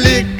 Lick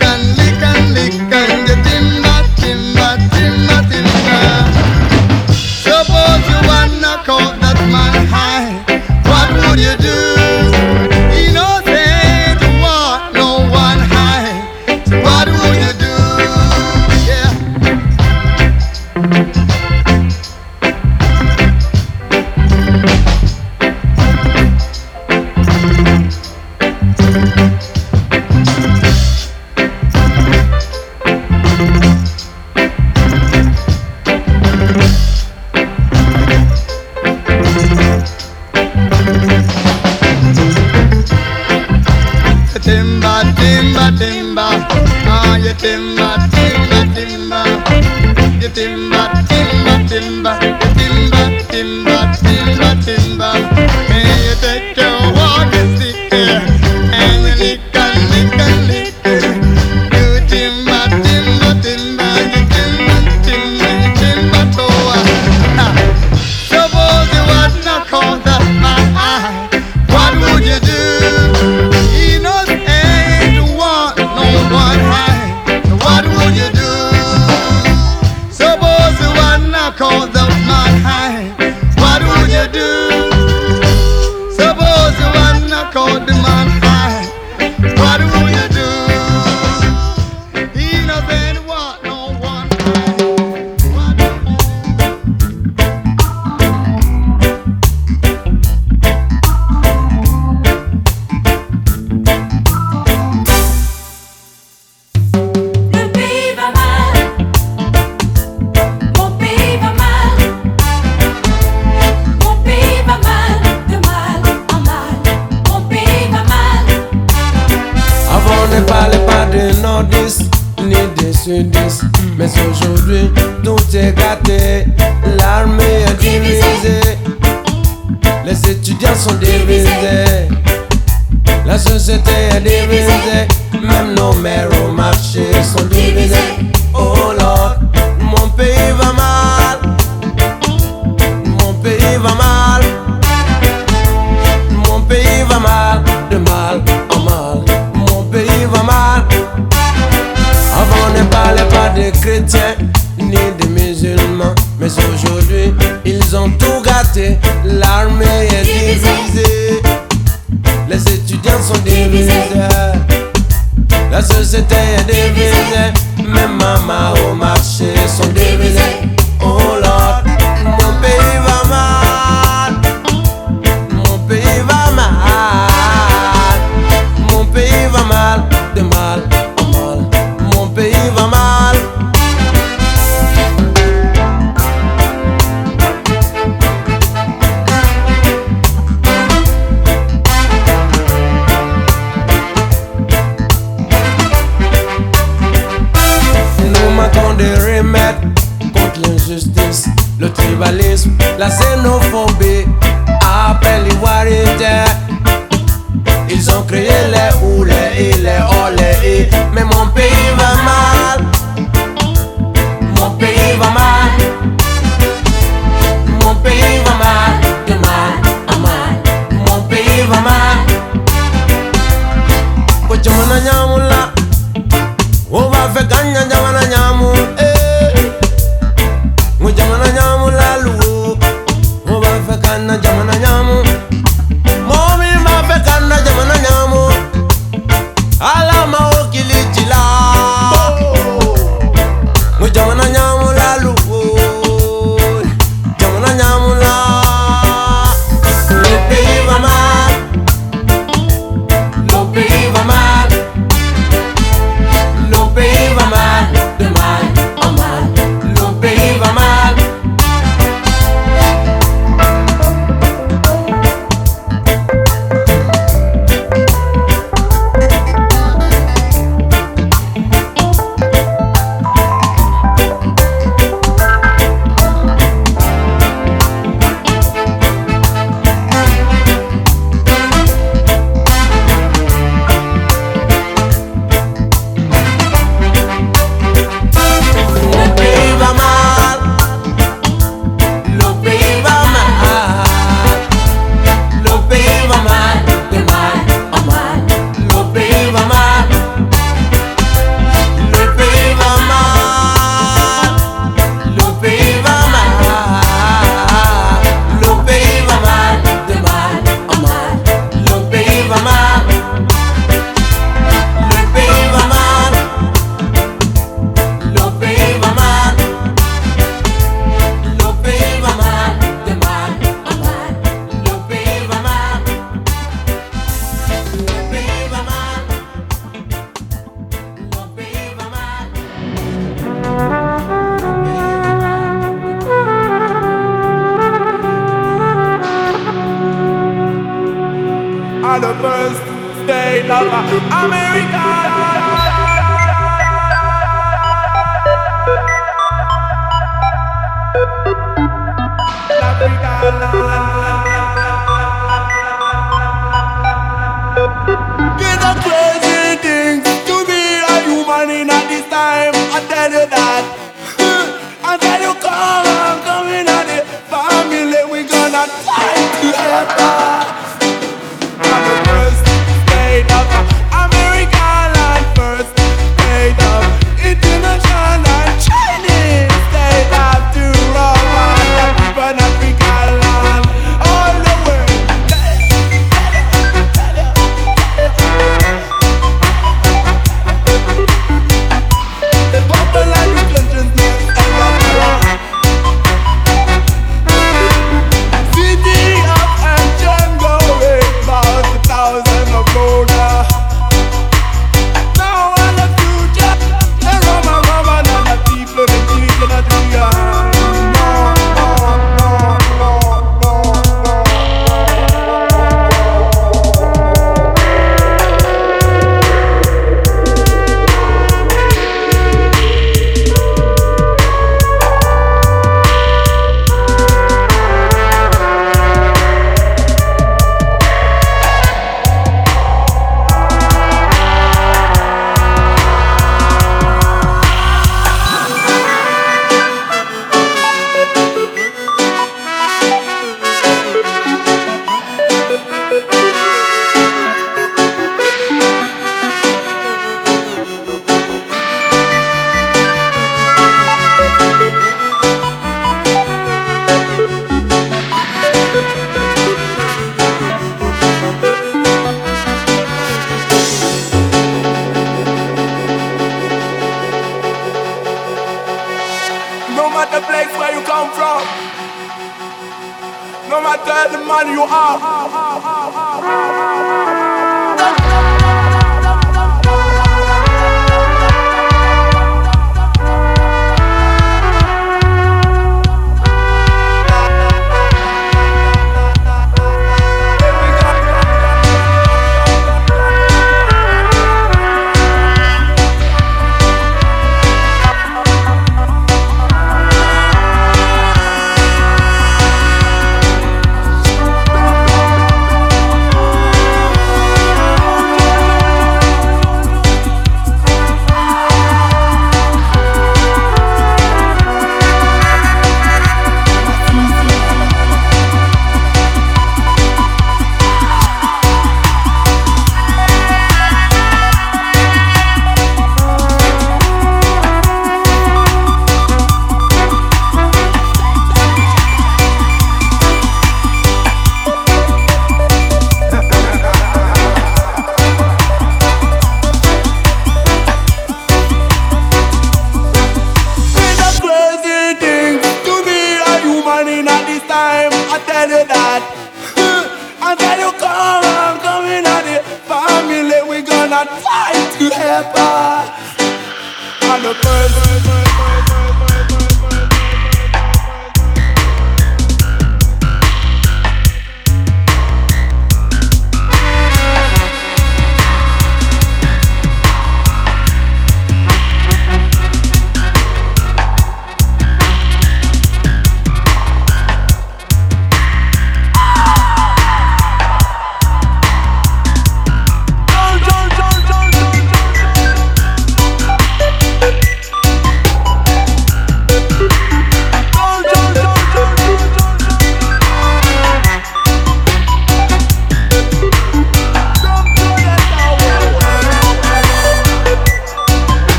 no matter the man you are.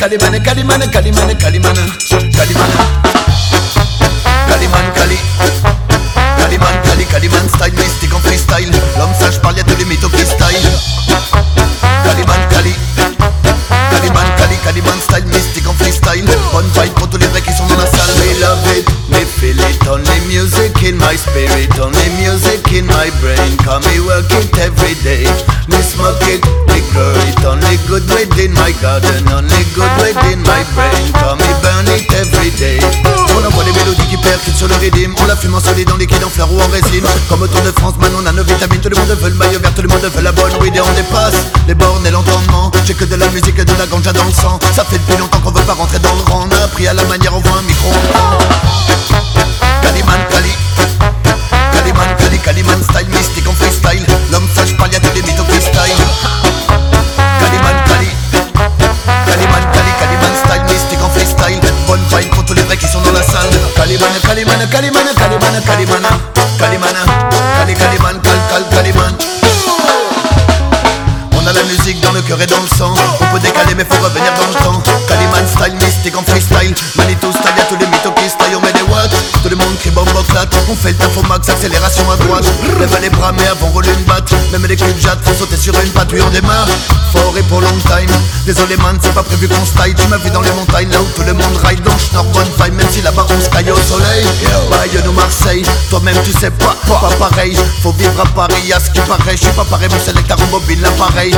Kalimane, Kalimane, Kalimane, Kalimane, Kalimane. Kaliman, Kali. Kaliman, Kali, Kaliman style, mystique en freestyle. L'homme sage parle, y'a tous les mythos qui style. Kaliman, Kali. Kaliman, Kali, Kaliman style, mystique en freestyle. Bonne vibe pour tous les vrais qui sont dans la salle. We love it, we feel it. Only music in my spirit, only music in my brain. On envoie les mélodies qui percutent sur le rythme. On la fume en solide, en liquide, en fleurs ou en résine. Comme au Tour de France, maintenant on a nos vitamines. Tout le monde veut le maillot vert, tout le monde veut la bonne weed on dépasse les bornes et l'entendement. J'ai que de la musique et de la ganja dans le sang. Ça fait depuis longtemps qu'on veut pas rentrer dans le rang. On a appris à la manière, on voit un micro. Mais faut revenir dans le temps. Kaliman style mystique en freestyle fait le tafo max accélération à droite. Lève les bras mais avant roule une batte. Même les cubes jattes faut sauter sur une patte on démarre. Fort et pour long time. Désolé man c'est pas prévu qu'on style Tu m'as vu dans les montagnes là où tout le monde ride Donc j'n'en bonne vibe même si là-bas on caille au soleil. Bayonne ou Marseille Toi-même tu sais pas, pas pareil. Faut vivre à Paris à ce qui paraît. Je suis pas pareil mon sélecteur mobile l'appareil.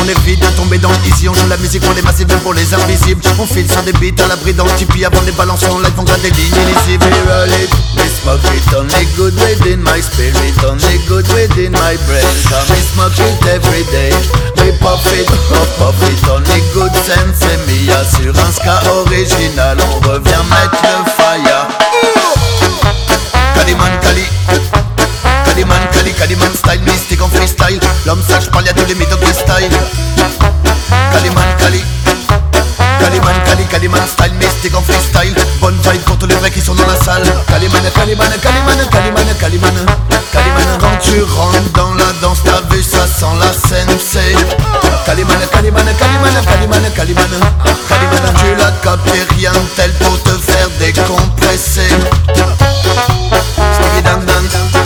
On évite de tomber dans l'easy, on joue la musique pour les massifs, même pour les invisibles. On file sur des beats à l'abri dans le tipi avant les balancer en live, on des lignes illisibles. Only good within my spirit, only good within my brain. Come we smoke it every day, we pop it, pop pop it, only good sense. Et Mia sur un original, on revient mettre le fire. Kaliman Kali. Kaliman, Kali, Kaliman style, mystique en freestyle L'homme sage parle, y'a tous les mythos qui style Kaliman, Kali Kaliman, Kali, Kaliman style, mystique en freestyle. Bonne vibe tous les vrais qui sont dans la salle. Kaliman, Kaliman, Kaliman, Kaliman, Kaliman Kaliman Quand tu rentres dans la danse, t'as vu ça sent la scène, c'est Kaliman, Kaliman, Kaliman, Kaliman, Kaliman Kaliman, tu l'as capté, rien tel pour te faire décompresser. Sticky dan dan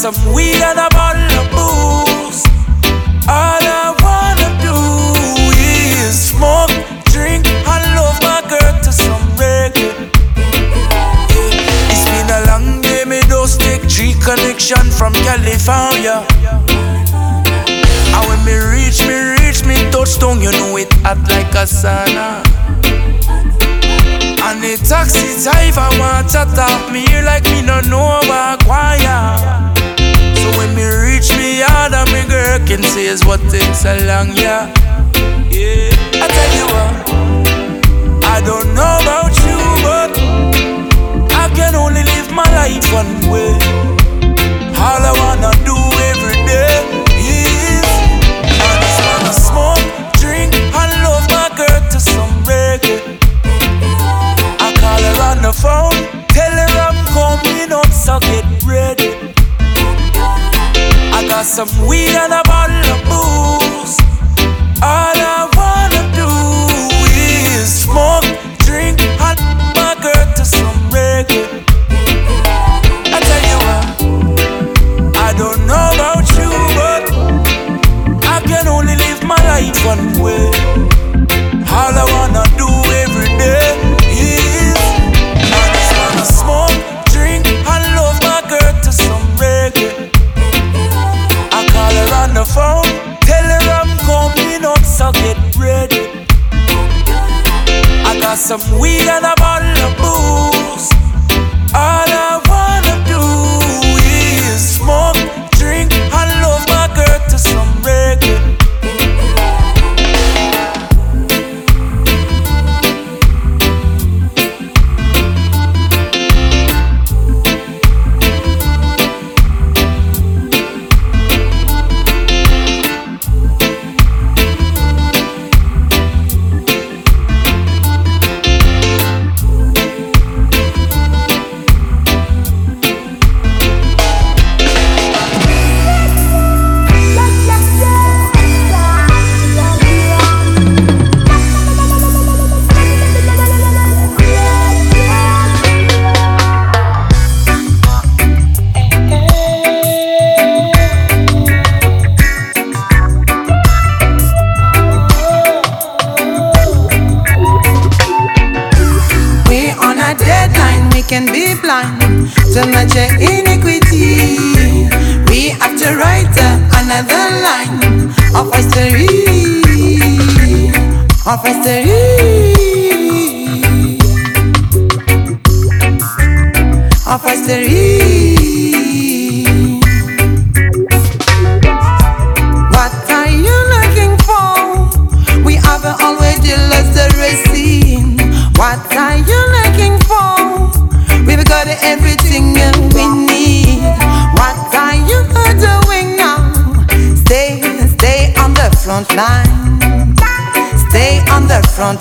some weed and a bottle of booze. All I wanna do is smoke, drink, and love my girl to some reggae. It's been a long day, me just take three connection from California. And when me reach, me reach, me touchdown, you know it hot like a sauna. And the taxi driver want to talk me like me no know about choir. Reach me yard and me girl can say is what takes so long, yeah. Yeah, I tell you what, I don't know about you, but I can only live my life one way. All I wanna do every day is I just wanna smoke, drink, and love my girl to some reggae. I call her on the phone, tell her I'm coming up, so get ready. Got some weed and a bottle of booze. All I wanna do is smoke, drink, and my girl to some reggae. I tell you what, I don't know about you, but I can only live my life one some weed and a bottle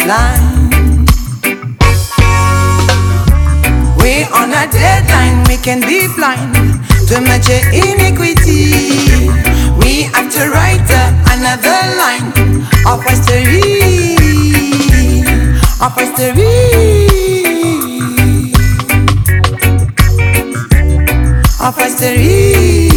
line. We on a deadline, we can be blind to much iniquity. We have to write another line of history, of history, of history.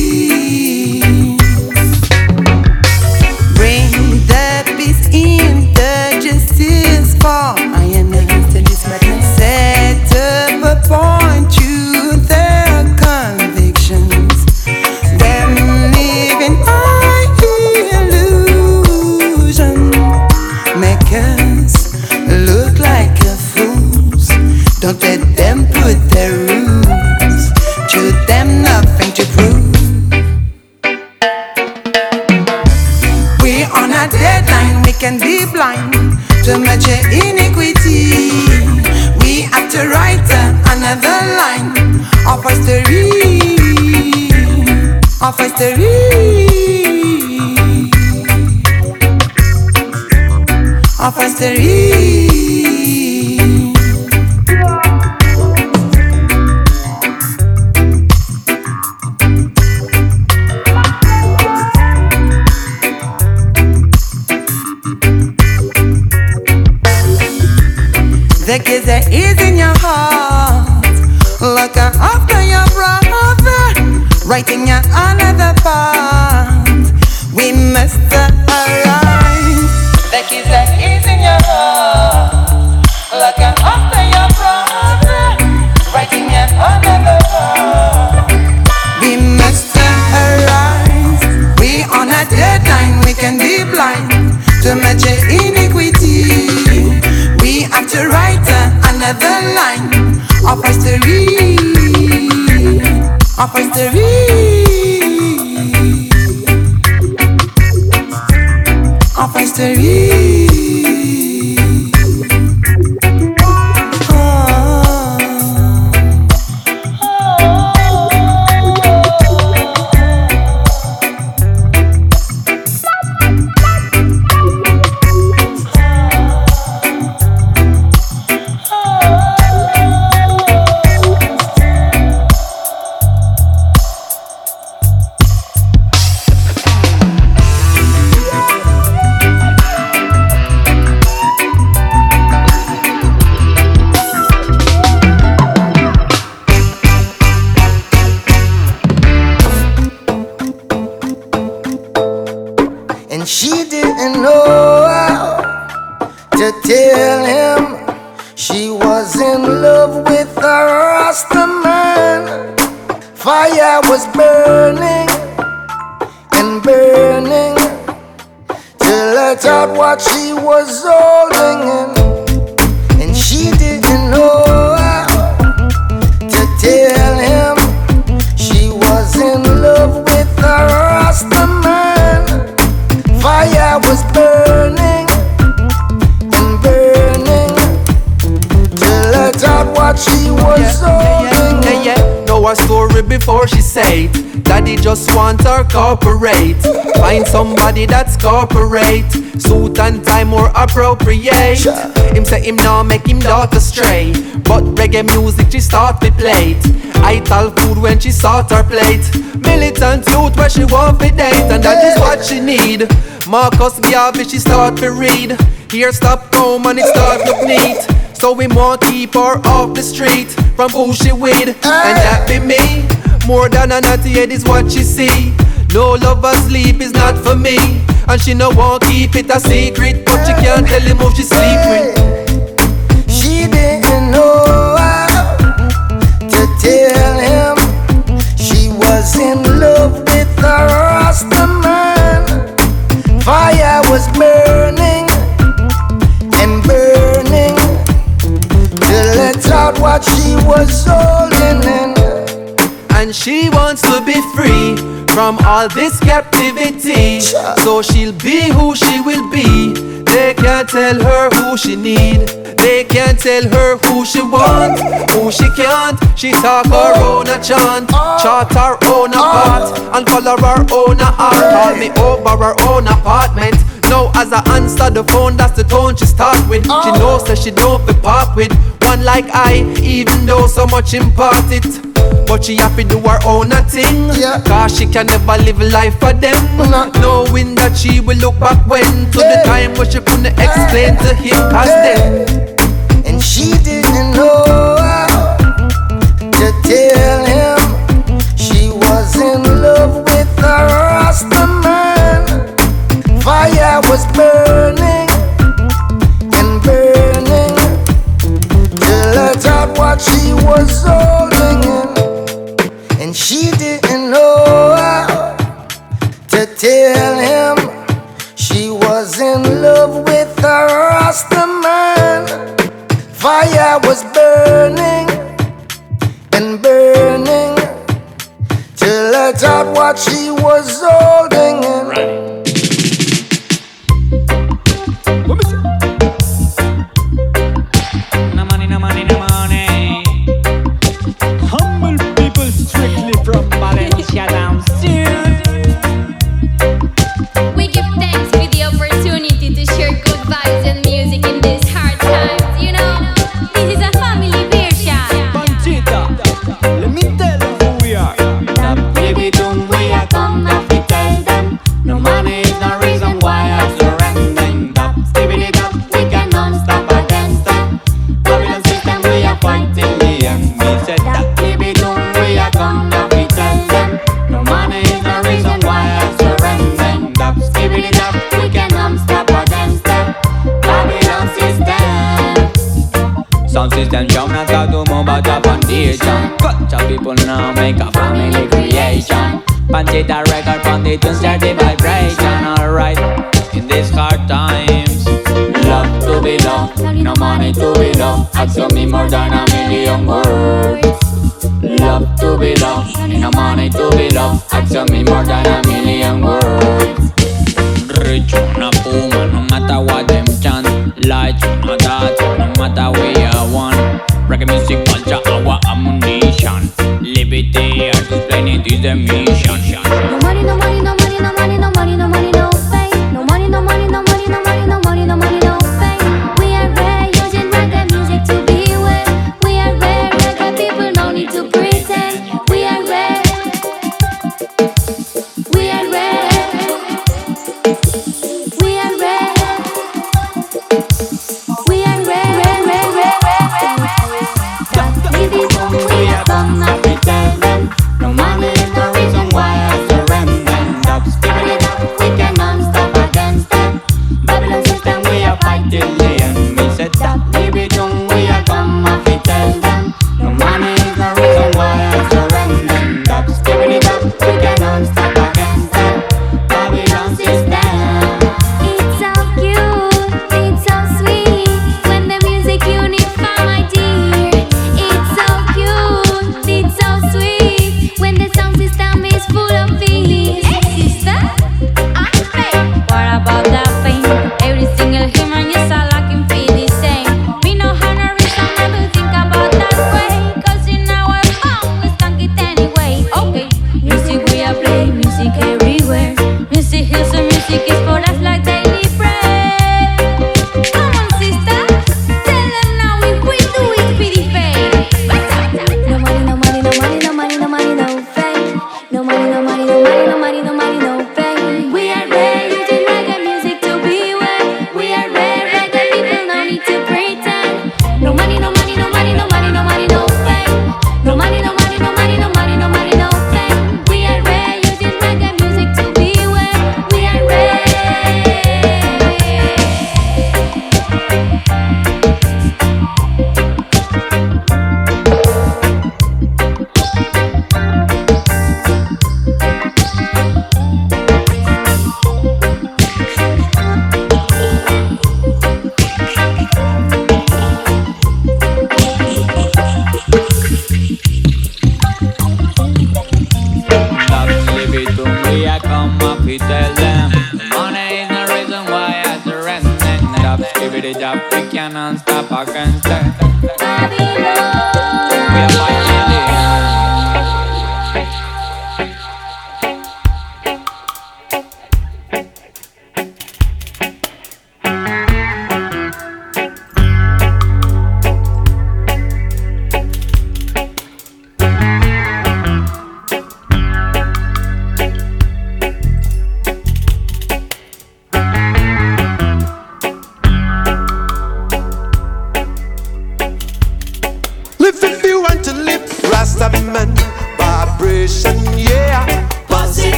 Now make him daughter stray. But reggae music she start to play. I tell food when she sort her plate. Militant youth where she want to date. And that is what she need. Marcus Garvey she start to read. Here stop home and it start look neat. So we want keep her off the street from who she with, and that be me. More than a naughty head is what she see. No love or sleep is not for me, and she no won't keep it a secret, but she can't tell him who she sleep with. From all this captivity. So she'll be who she will be. They can't tell her who she need. They can't tell her who she want, who she can't. She talk her own a chant, chart her own a part, and color her own a art. Call me over her own apartment. Now as I answer the phone, that's the tone she start with. She oh. knows that she don't be part with one like I, even though so much impart it. But she have to do her own a thing Yeah. Cause she can never live life for them Nah. Knowing that she will look back when To the time when she couldn't explain to him Cause then And she didn't know how to tell him was holding in. And she didn't know how to tell him she was in love with a Rasta man. Fire was burning and burning till I thought what she was holding in. creation. Culture people now make a family creation. Punch it a record, pound it and start the vibration. Alright, in these hard times, love to be loved, no money to be loved. I told me more than a million words. Love to be loved, no money to be loved. I told me more than a million words. Rich, una puma, no matter what them chant. Light, no that, no matter where. Reggae music culture, our ammunition. Liberty, artist planet is the mission. No money, no money, no money, no money, no money, no money.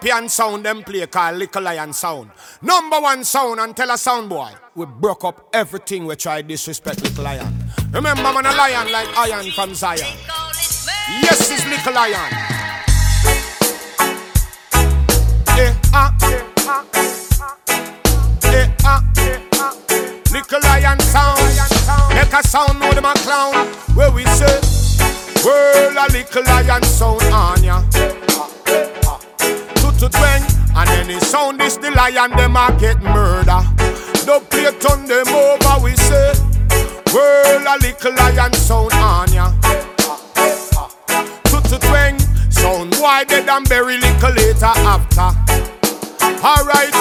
Champion sound them play called Little Lion sound. Number one sound and tell a sound boy. We broke up everything we try disrespect Little Lion. Remember man a lion like iron from Zion. Yes, it's Little Lion. Eh, ah, eh, ah, eh, ah, eh, ah. Little Lion sound. Make a sound sound is the lion, them a get murder. Don't play turn them over, we say. World a Little Lion sound on ya. Two to twang, sound why dead and bury little later after. Alright,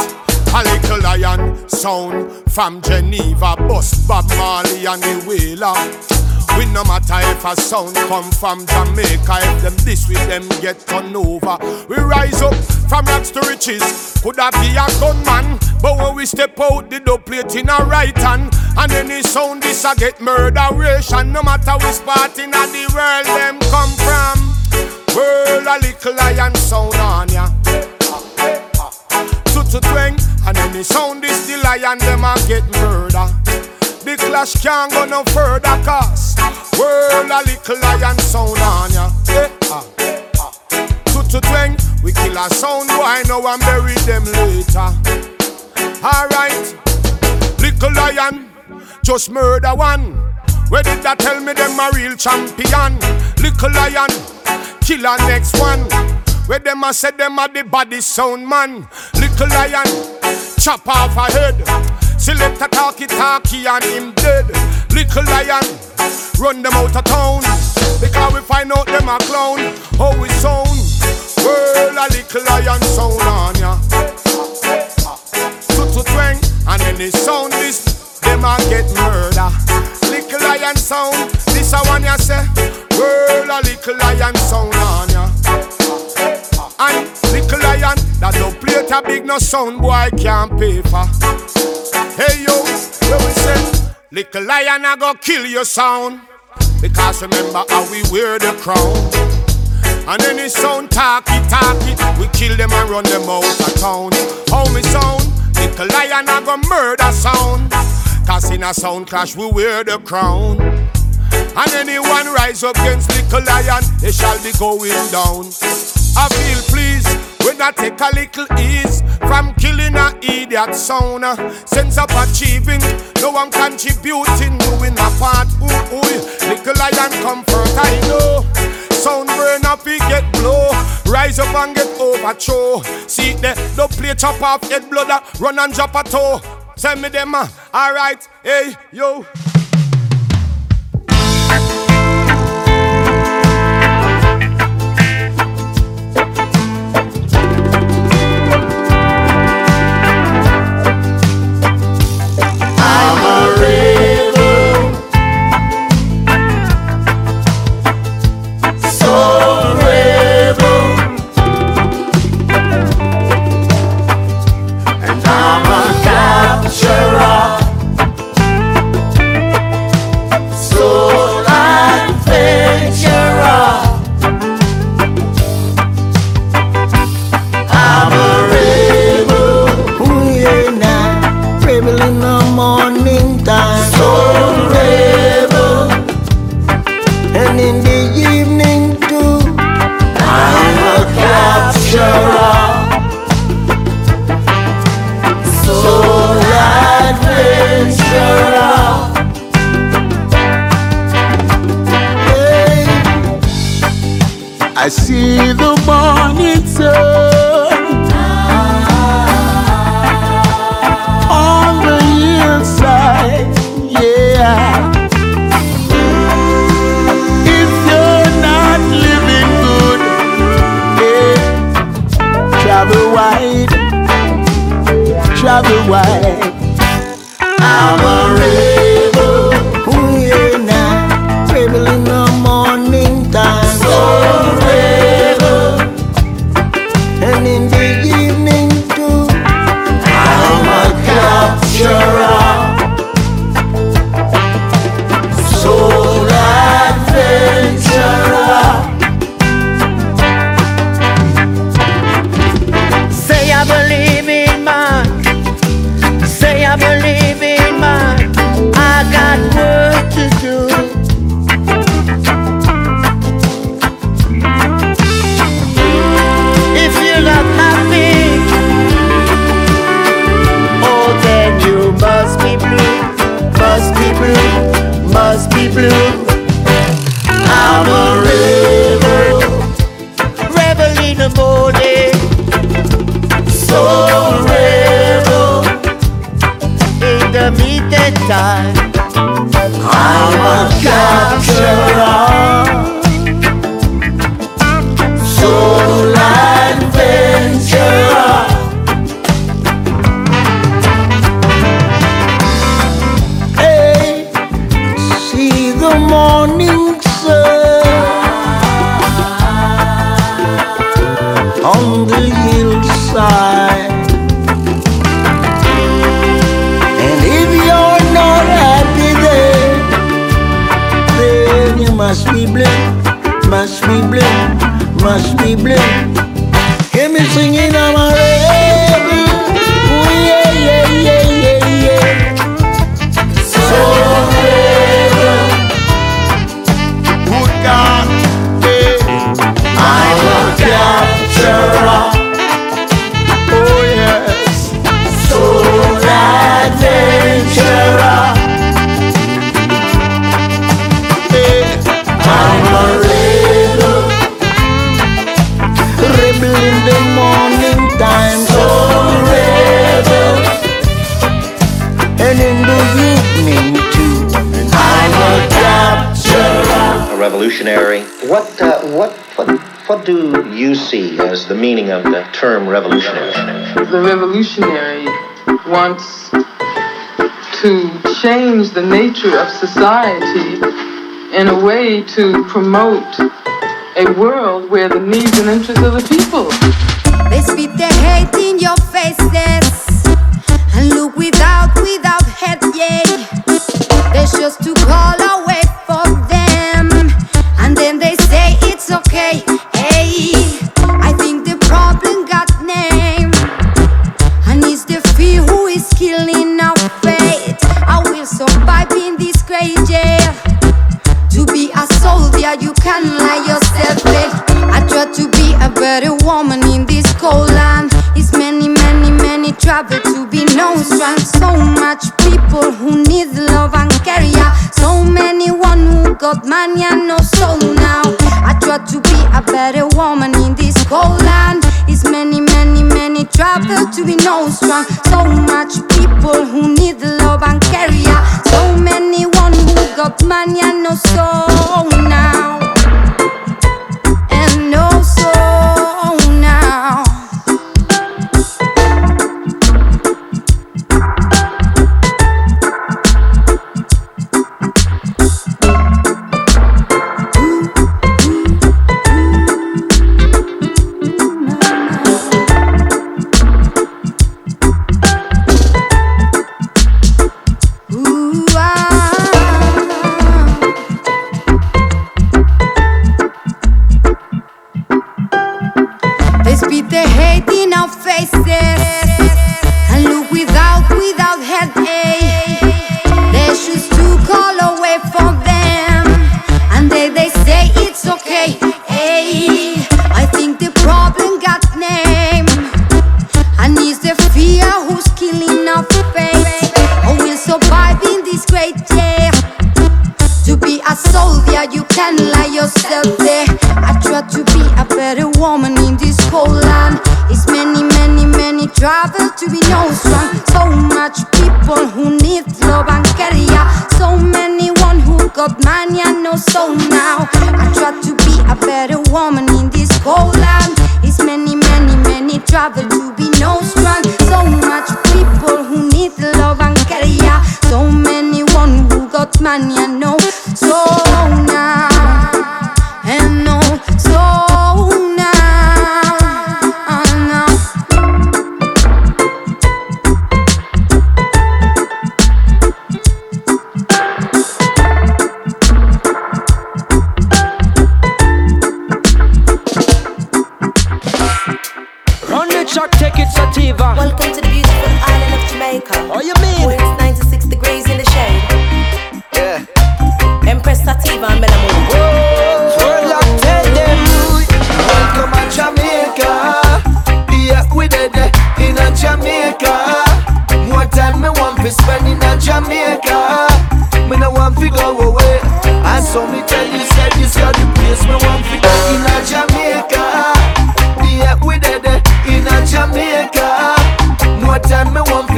a little lion sound from Geneva, bust Bob Marley and the Wailer. We no matter if a sound come from Jamaica, if them this with them get turned over. We rise up from rags to riches, could that be a gunman? But when we step out, the dope plate in a right hand, and any sound this a get murderation. No matter which part in the world them come from, world a little lion sound on ya to twang And any sound is the lion, them a get murder The clash can't go no further cause World a little lion sound on ya. Eh, ah. To to twang, we kill a sound boy now and bury them later. Alright, little lion, just murder one. Where did that tell me them a real champion? Little lion, kill a next one. Where them a say them a the body sound man? Little lion, chop off a head Select a talkie talkie and him dead. Little lion, run them out of town. Because we find out them a clown. How we sound? World a little lion sound on ya. To twang And any sound this Them a get murder. Little lion sound This a one ya say. World a little lion sound on ya and little lion that don't play a big no sound boy can't pay for. Hey yo, where we say, little lion I go kill your sound because remember how we wear the crown. And any sound talky talky, we kill them and run them out of town. How me sound, little lion I go murder sound. Cause in a sound clash we wear the crown. And anyone rise up against little lion, they shall be going down. I feel pleased when I take a little ease from killing a idiot sound. Sense of achieving, no one contributing, doing a part. Ooh, ooh, little lion comfort, I know. Sound burn up, we get blow. Rise up and get overthrow. See the don't play chop off head blood, run and drop a toe. Send me them, uh, alright, hey, yo. Do you see as the meaning of the term revolutionary? the revolutionary wants to change the nature of society in a way to promote a world where the needs and interests of the people They spit their hate in your faces and look without, without head, yeah. There's just to call strong. So much people who need love and care. yeah. So many one who got money and no soul now. I try to be a better woman in this cold land. It's many, many, many travel to be known strong. So much people who need love and care. yeah. So many one who got money and no soul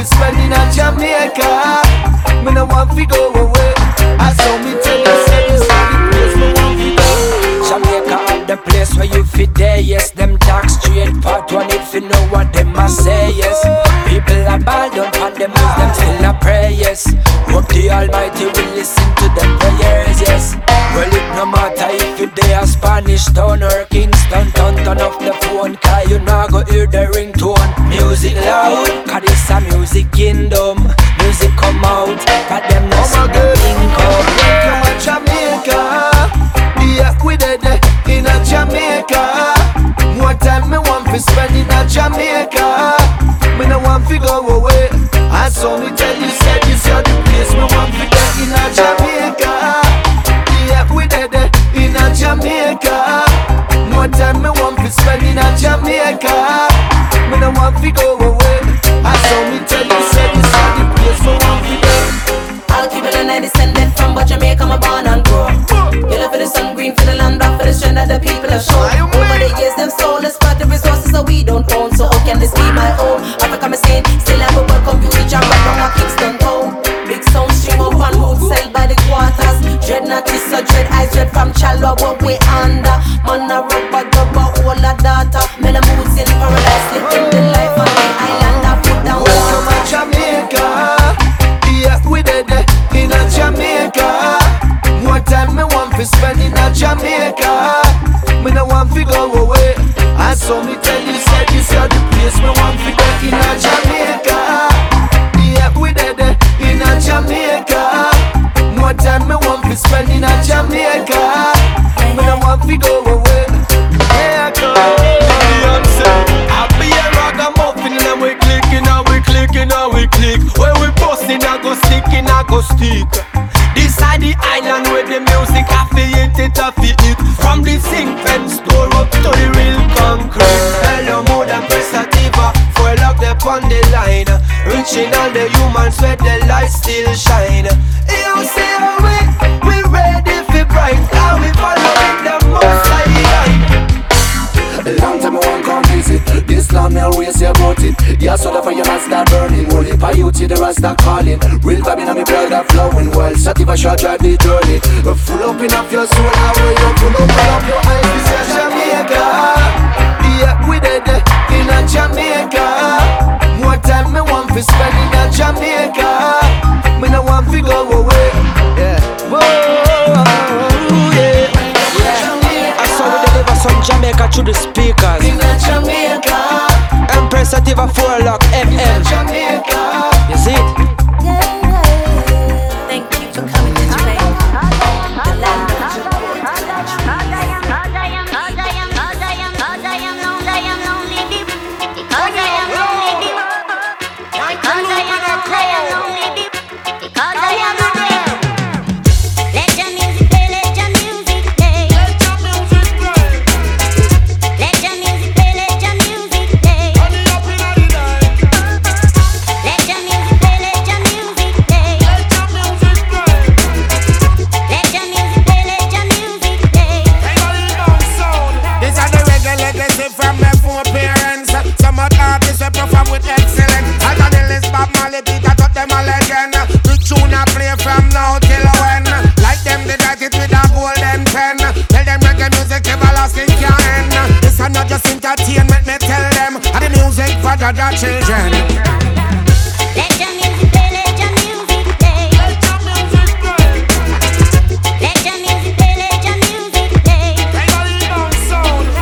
time me want to spend in a Jamaica. Me no want to go away. I so me tell you, said this is the place me want to go. Jamaica the place where you fit there, yes. Them talk straight, part one if you know what them must say, yes. People are ball down on them as them still a pray, yes. Hope the Almighty will listen to them prayers, yes. Well, it no matter if you there a Spanish town or Kingston town, turn off the phone, cause you not go hear the ringtone. Music loud, cause this a music kingdom. Music come out, cause them no Oh see my the God. income. Welcome to Jamaica. Yeah, we it in a Jamaica. More time me want to spend in a Jamaica. Me no want to go away. I saw me tell you, said this is the place me want to get in a Jamaica. Yeah, we dead in a Jamaica. More time me want to spend in a Jamaica. Want to go away. I saw me tell you, said this is the place me want to get. All people and I descended from but Jamaica, I'm born and grow. Yellow for the sun, green for the land, black for the strength that the people have shown. Over the years, them stole us, but the resources that we don't own. So how can this be my own? Africa, I'm saying, still have a welcome you, jam right from our Kingston town. Big sound stream up on road, sell by the quarters. Dread not is so dread, eyes dread from Chalwa, what we under. Man, a rubber, dubber, all a data. Time me want spend in a Jamaica. Me no want to go away. I saw me tell you, said this is the place me want to get in a Jamaica. Yeah, we dead in a Jamaica. More time me want to spend in a Jamaica. Me no want to go away. Go. I ragamuffin and we clicking and we we click. Where we busting and go sticking and go stick. This side the island where the music affiliate it affiliate From the zinc fence store up to the real concrete. Hello, more than prestativa. Full up the on the line. Reaching all the humans where the light still shine. You see how we we ready for bright. Now we following the most light. Long time I won't come visit This land me always about it Yeah, so the fire not start burning Holy pa you till the rasta calling Real vibe in me blood a flowing Well, sativa shot drive the journey Full up enough your soul I will you pull up, pull up your eyes This is Jamaica. Yeah, we dead in a Jamaica. More time me want to spend in a Jamaica. Me no want to go away. Yeah. Whoa, yeah. I saw we deliver some Jamaica through the speakers. In a Jamaica. Empress Sativa 4 Lock. Jamaica. You see it? Music everlasting can end. This are not just entertainment, me tell them. And the music for the the children.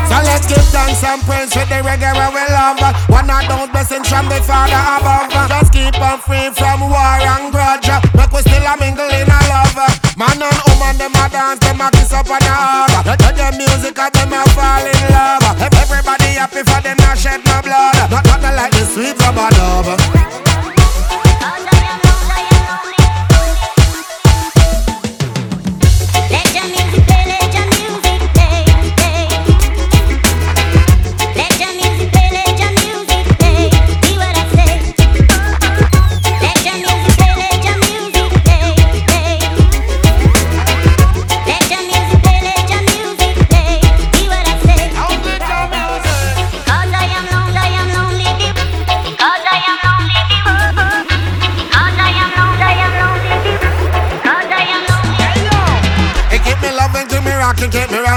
So let's give thanks and praise for the reggae we love. One of those blessings from the Father above. Just keep on free from war and grudge. Make we still a mingle in a love. Man and woman, them a dance, kiss up on the hug. Let the music of them a fall in love. Everybody happy for them not shed no blood. Not nothing like the sweet rubber dub.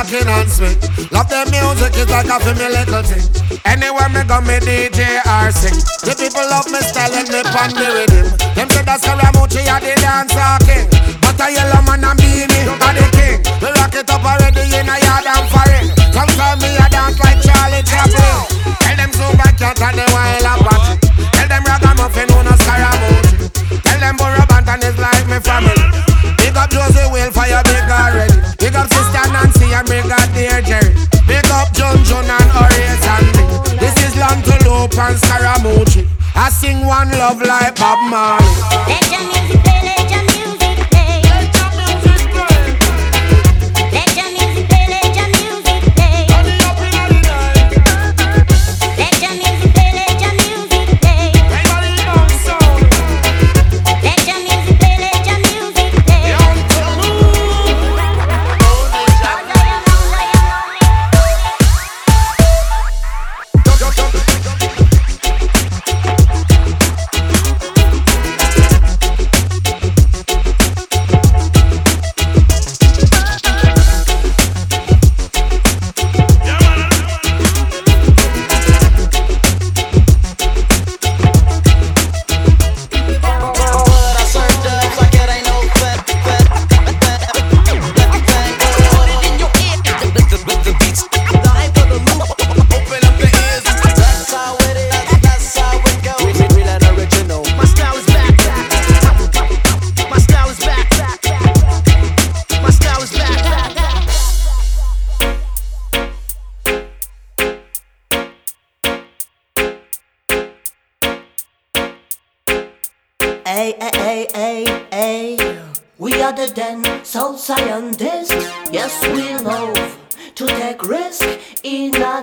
Rocking, me and sweet. Love the music, it's like a me little thing. Anywhere me go, me DJ or sing. The people love me style and me pon the rhythm. Them say that's Karamuchi, a the dancer king. But a Yellowman and Beenie, a the king. We rock it up already in a yard and foreign. Come call me a dance like Charlie Chaplin. Tell them back cat and the wild Apache. Tell them ragamuffin, who no Scaramucci. Tell them Burro Banton is like me family. Big up Josey Wales for your big already. Big up Sister Nancy and Big up dear Jerry. Big up John John and Horace and Lee. This is Long to Loop and Scaramucci. I sing one love like Bob Marley. Let your music play.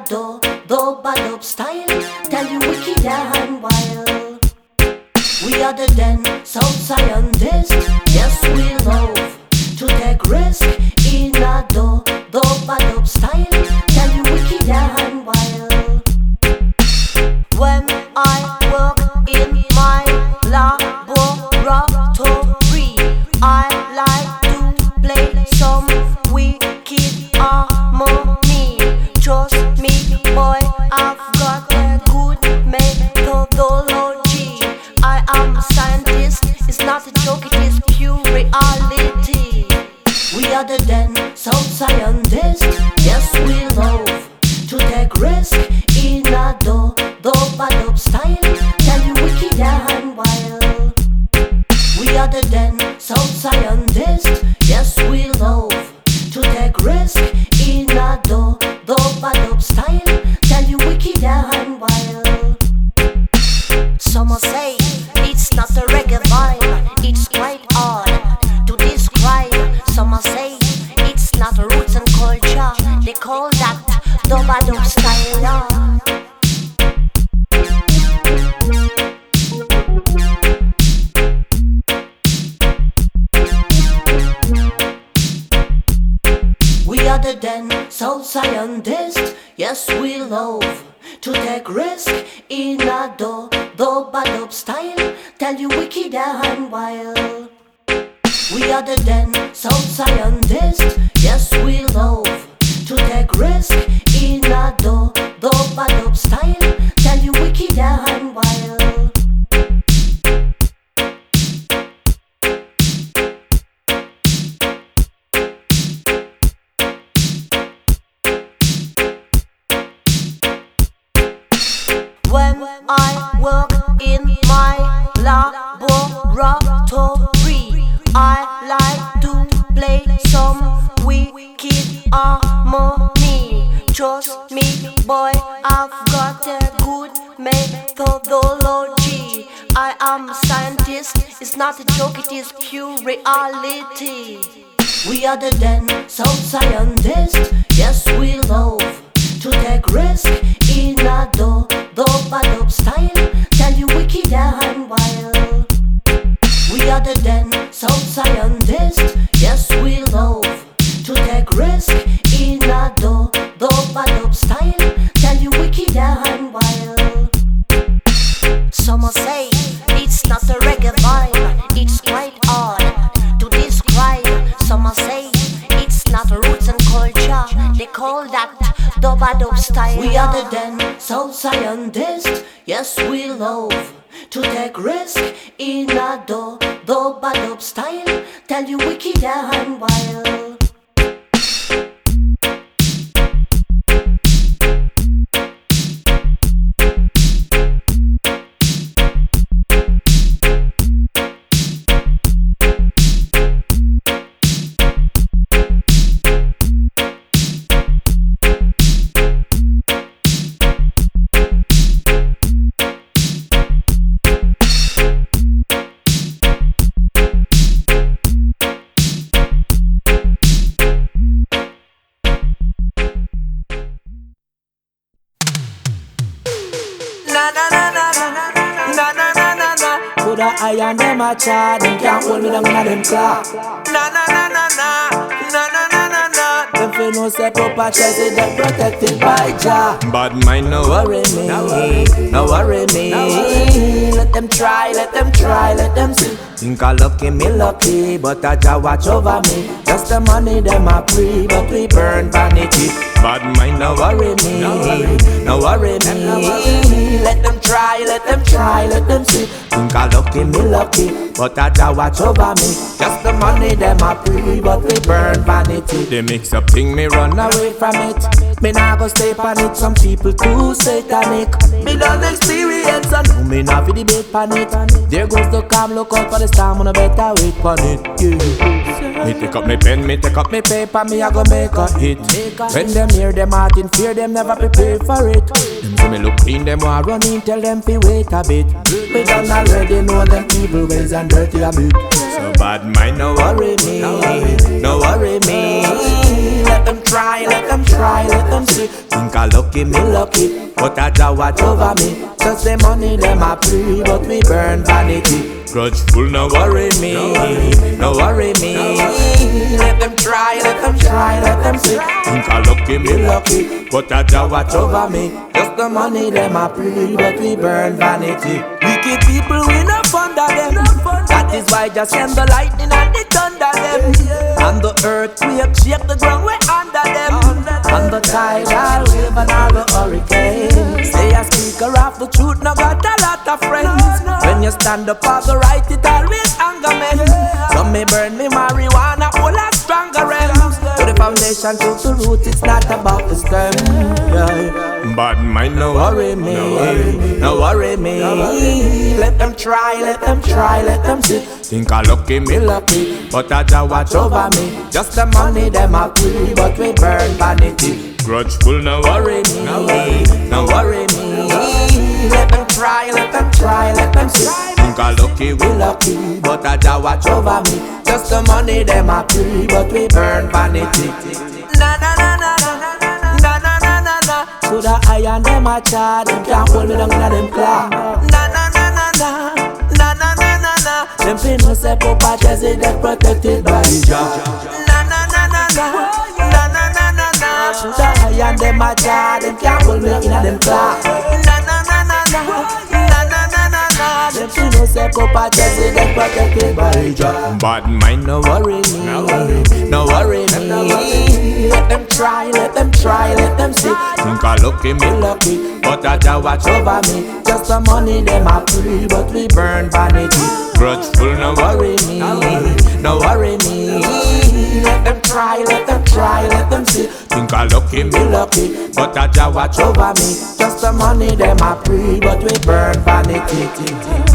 do, do bad style. Tell you we keep and wild. We are the den, South scientists. protected and protected by Jah. But mind no worry me, no worry me. No worry me. Let them try, let them try, let them see. Think I lucky, me lucky, but I just watch over me. Just the money them a free, but we burn vanity. Bad mind no worry me, no worry me. Let them try, let them try, let them see. Think I lucky, me lucky, but I just watch over me. Just the money them a free, but we burn vanity. They mix up thing me run away from it. Me nah go stay on it. Some people too satanic. Me done experience and know me nah fi debate on it. There goes the calm, look out for the storm, and I better wait on it. Yeah. Me take up me pen, me take up me paper, me I go make a hit. When them hear them heart in fear, them never prepare for it. Them see me look clean, them want run in, tell them fi wait a bit. We done already know them evil ways and dirty habit. So bad mind no worry me, no worry me. Them try, let them try, let them see. Think I lucky, me lucky, but I Jah watch over me. Just the money them a free, but we burn vanity. Grudgeful, no worry me, no worry me. Let them try, let them try, let them see. Think I lucky, me lucky, but I Jah watch over me. Just the money them a free, but we burn vanity. Wicked people, we no fund of them. That is why just send the lightning and the thunder them. And the earthquake shake the ground we under them. And the tidal wave and all the hurricanes. Say a speaker of the truth, no got a lot of friends. When you stand up for the right, it always anger men. Some may burn me marijuana, foundation, to the root, it's not about the stem. Yeah. Bad mind no worry me, no worry, me. Let them try, let them try, let them see. Think I lucky, me lucky, but I Jah watch over me. Just the money them a free, but we burn vanity. Grudgeful, no worry me, no worry me. Let them try, let them try, let them see. I lucky, we lucky, but I Jah watch over me. Just the money them a free, but we burn vanity. Na na na na na na na na na na. So the iron them a charge, them can't hold me down inna them claw. Na na na na na na na na na na. Them fi know say Papa Jesse they protected by Jah. Na na na na na na na na na na. So the iron them a charge, them can't hold me down inna them claw. Na na na na na Them fi know say Papa Jesse they protected by Jah. Bad mind no worry me, no worry me. Let them try, let them try, let them see. Think I lucky, me lucky, but I Jah watch over me. Just the money them a free, but we burn vanity. Grudgeful, no worry me, no worry me. Let them try, let them try, let them see. Think I lucky, me lucky, but I Jah watch over me. Just the money them a free, but we burn vanity.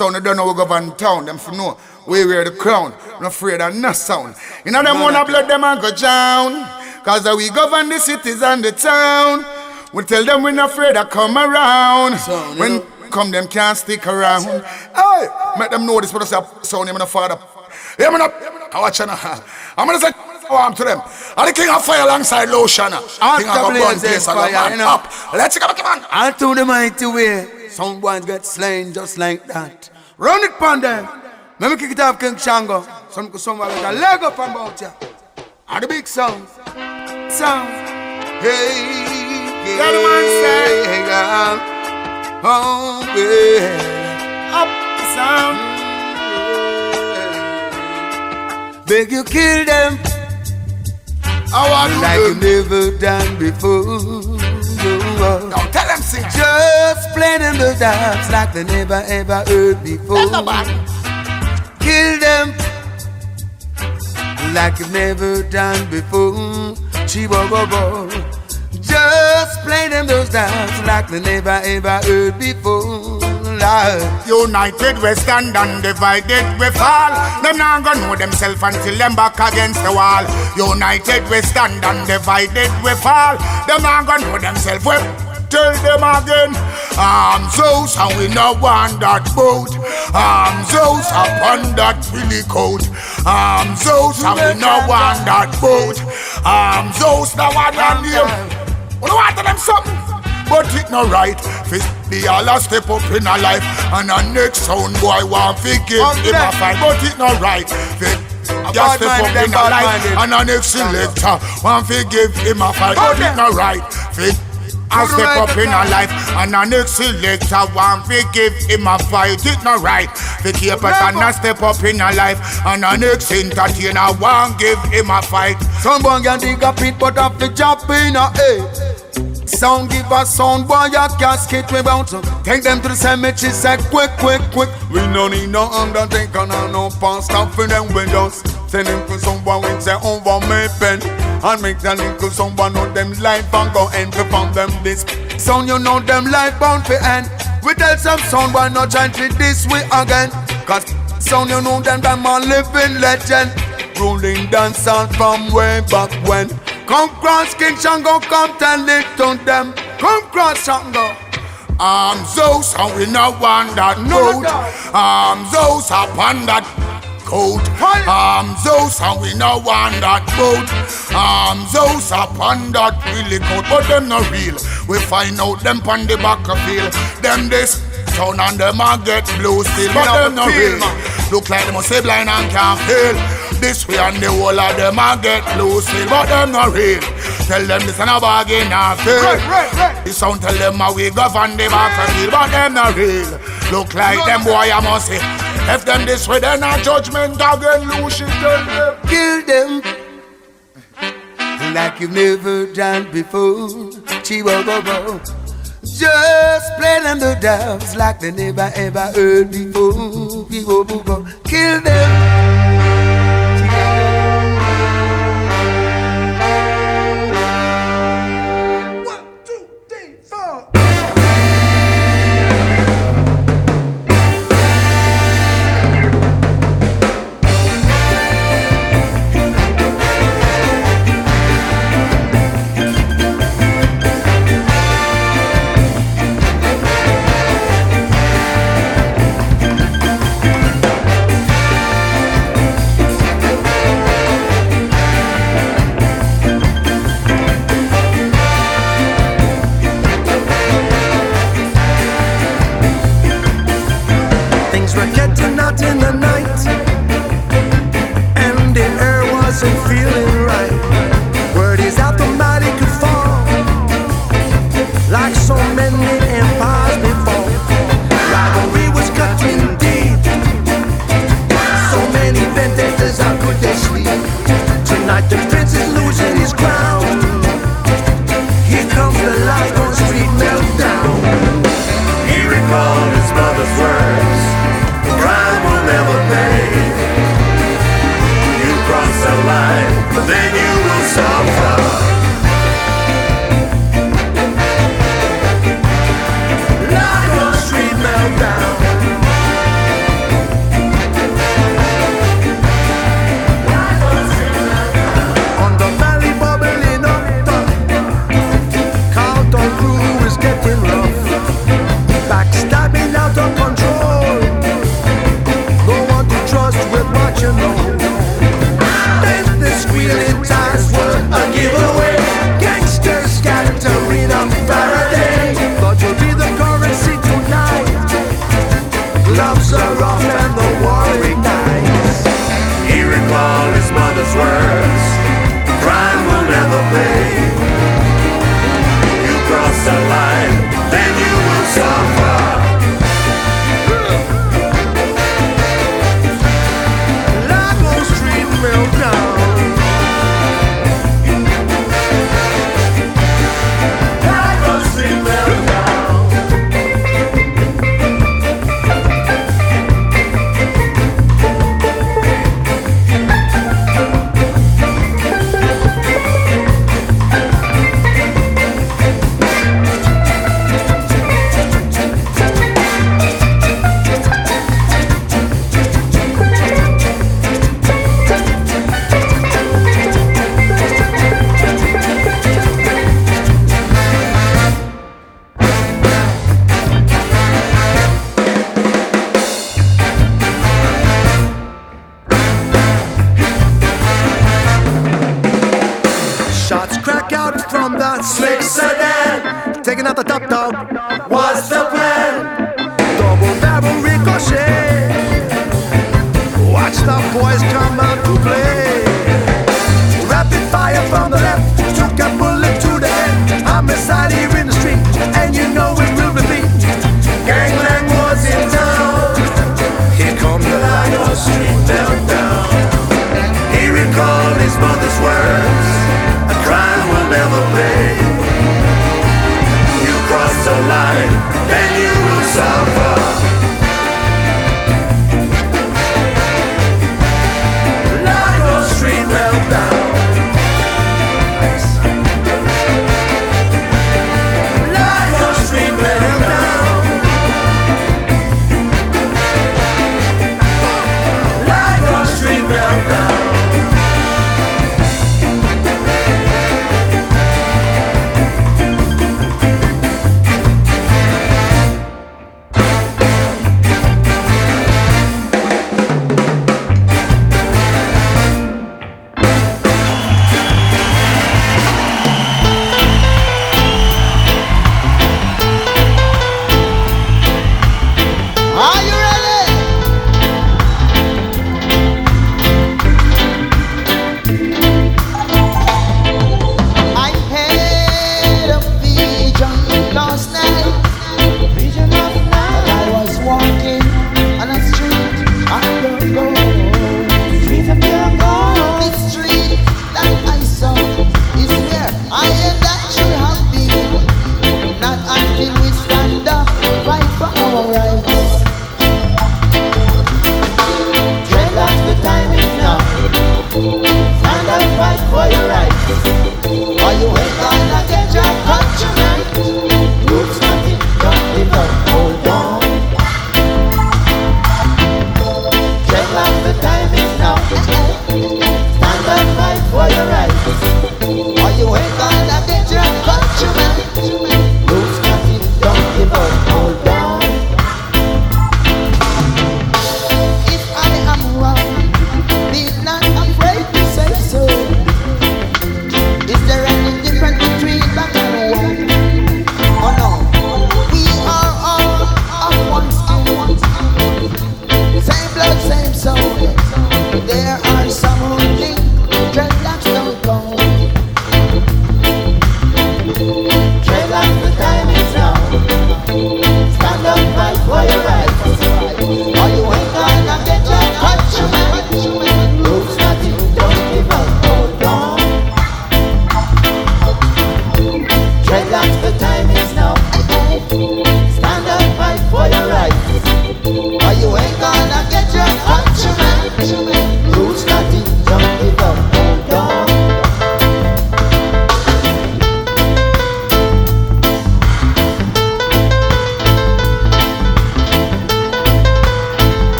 Sound they don't know we govern town, them for know. We wear the crown, not afraid of no sound. You know them wanna blood them and go down. Cause we govern the cities and the town. We tell them we're not afraid to come around. when come them can't stick around. Hey, make them know this but I say sound him and the father. Yeah, man, I watch you now. I'm gonna say warm to them. I'm the king of fire alongside lotion. King of go burn place and go man up. Let's go, come on. All to the mighty way. Some boys get slain just like that. Run it pon them. Let me kick it off King Shango. Some somebody with a leg up and about ya. And the big sound. Sound. Hey, yeah. Yeah, the man say. Hey, girl. Oh, yeah. Up the sound. Mm-hmm. Beg you kill them. I want like you never done before. Now tell them sing. Just playing them the dance like they never ever heard before. Kill them like you've never done before. Go. Just play them those dance like they never ever heard before. Lord. United we stand and divided we fall. Them not gonna know themselves until them back against the wall. United we stand and divided we fall. Them not gonna know themselves. We tell them again. Arms house and we no want that boat. Arms house upon that really coat. Arms house and we no want that boat. Arms house now one and name. We don't want them something but it no right. Fist be all a step up in a life, and a next sound boy want fi give him a fight, but it no right. Fist just step up in a life, and a next selector want fi give him a fight, but it no right. Fist I step up in a life and a next selector want fi give him a fight. It not right. Fi keep it and a step up in a life and a next entertainer want give him a fight. Someone can dig a pit, but have to jump in a hey. Sound give a sound boy a casket we bounce. Take them to the cemetery, say quick, quick, quick. We no need no undertaker, no no pastor for them we just them to someone with say oh, over me pen and make the little someone know them life and go and perform them this. Sound you know them life bound for end. We tell some sound boy not gently this way again. Cause sound you know them them a living legend. Rolling dancehall from way back when. Come cross King Shango, come tell it to them. Come cross Shango. Arms house and we no want that coat. Arms house upon that coat. Arms house and we no want that boat. Arms house upon that really coat. But them no real. We find out them pon the back of field. Them this town and them a get blue still. But them no real. Look like them must say blind and can't feel. This way and the whole of them a get still. But them no real. Tell them this and a bargain and fail. The sound tell them how we govern the back of field. But them no real. Look like them boy I must say. If them this way, then a judgment lose it, tell them. Kill them like you've never done before. Go go. Just play them the dance like they never ever heard before. Go go. Kill them. Feeling right. Word is out the mighty could fall, like so many empires before. Rivalry was deep, so many could they sleep? Tonight the prince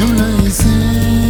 用了一次。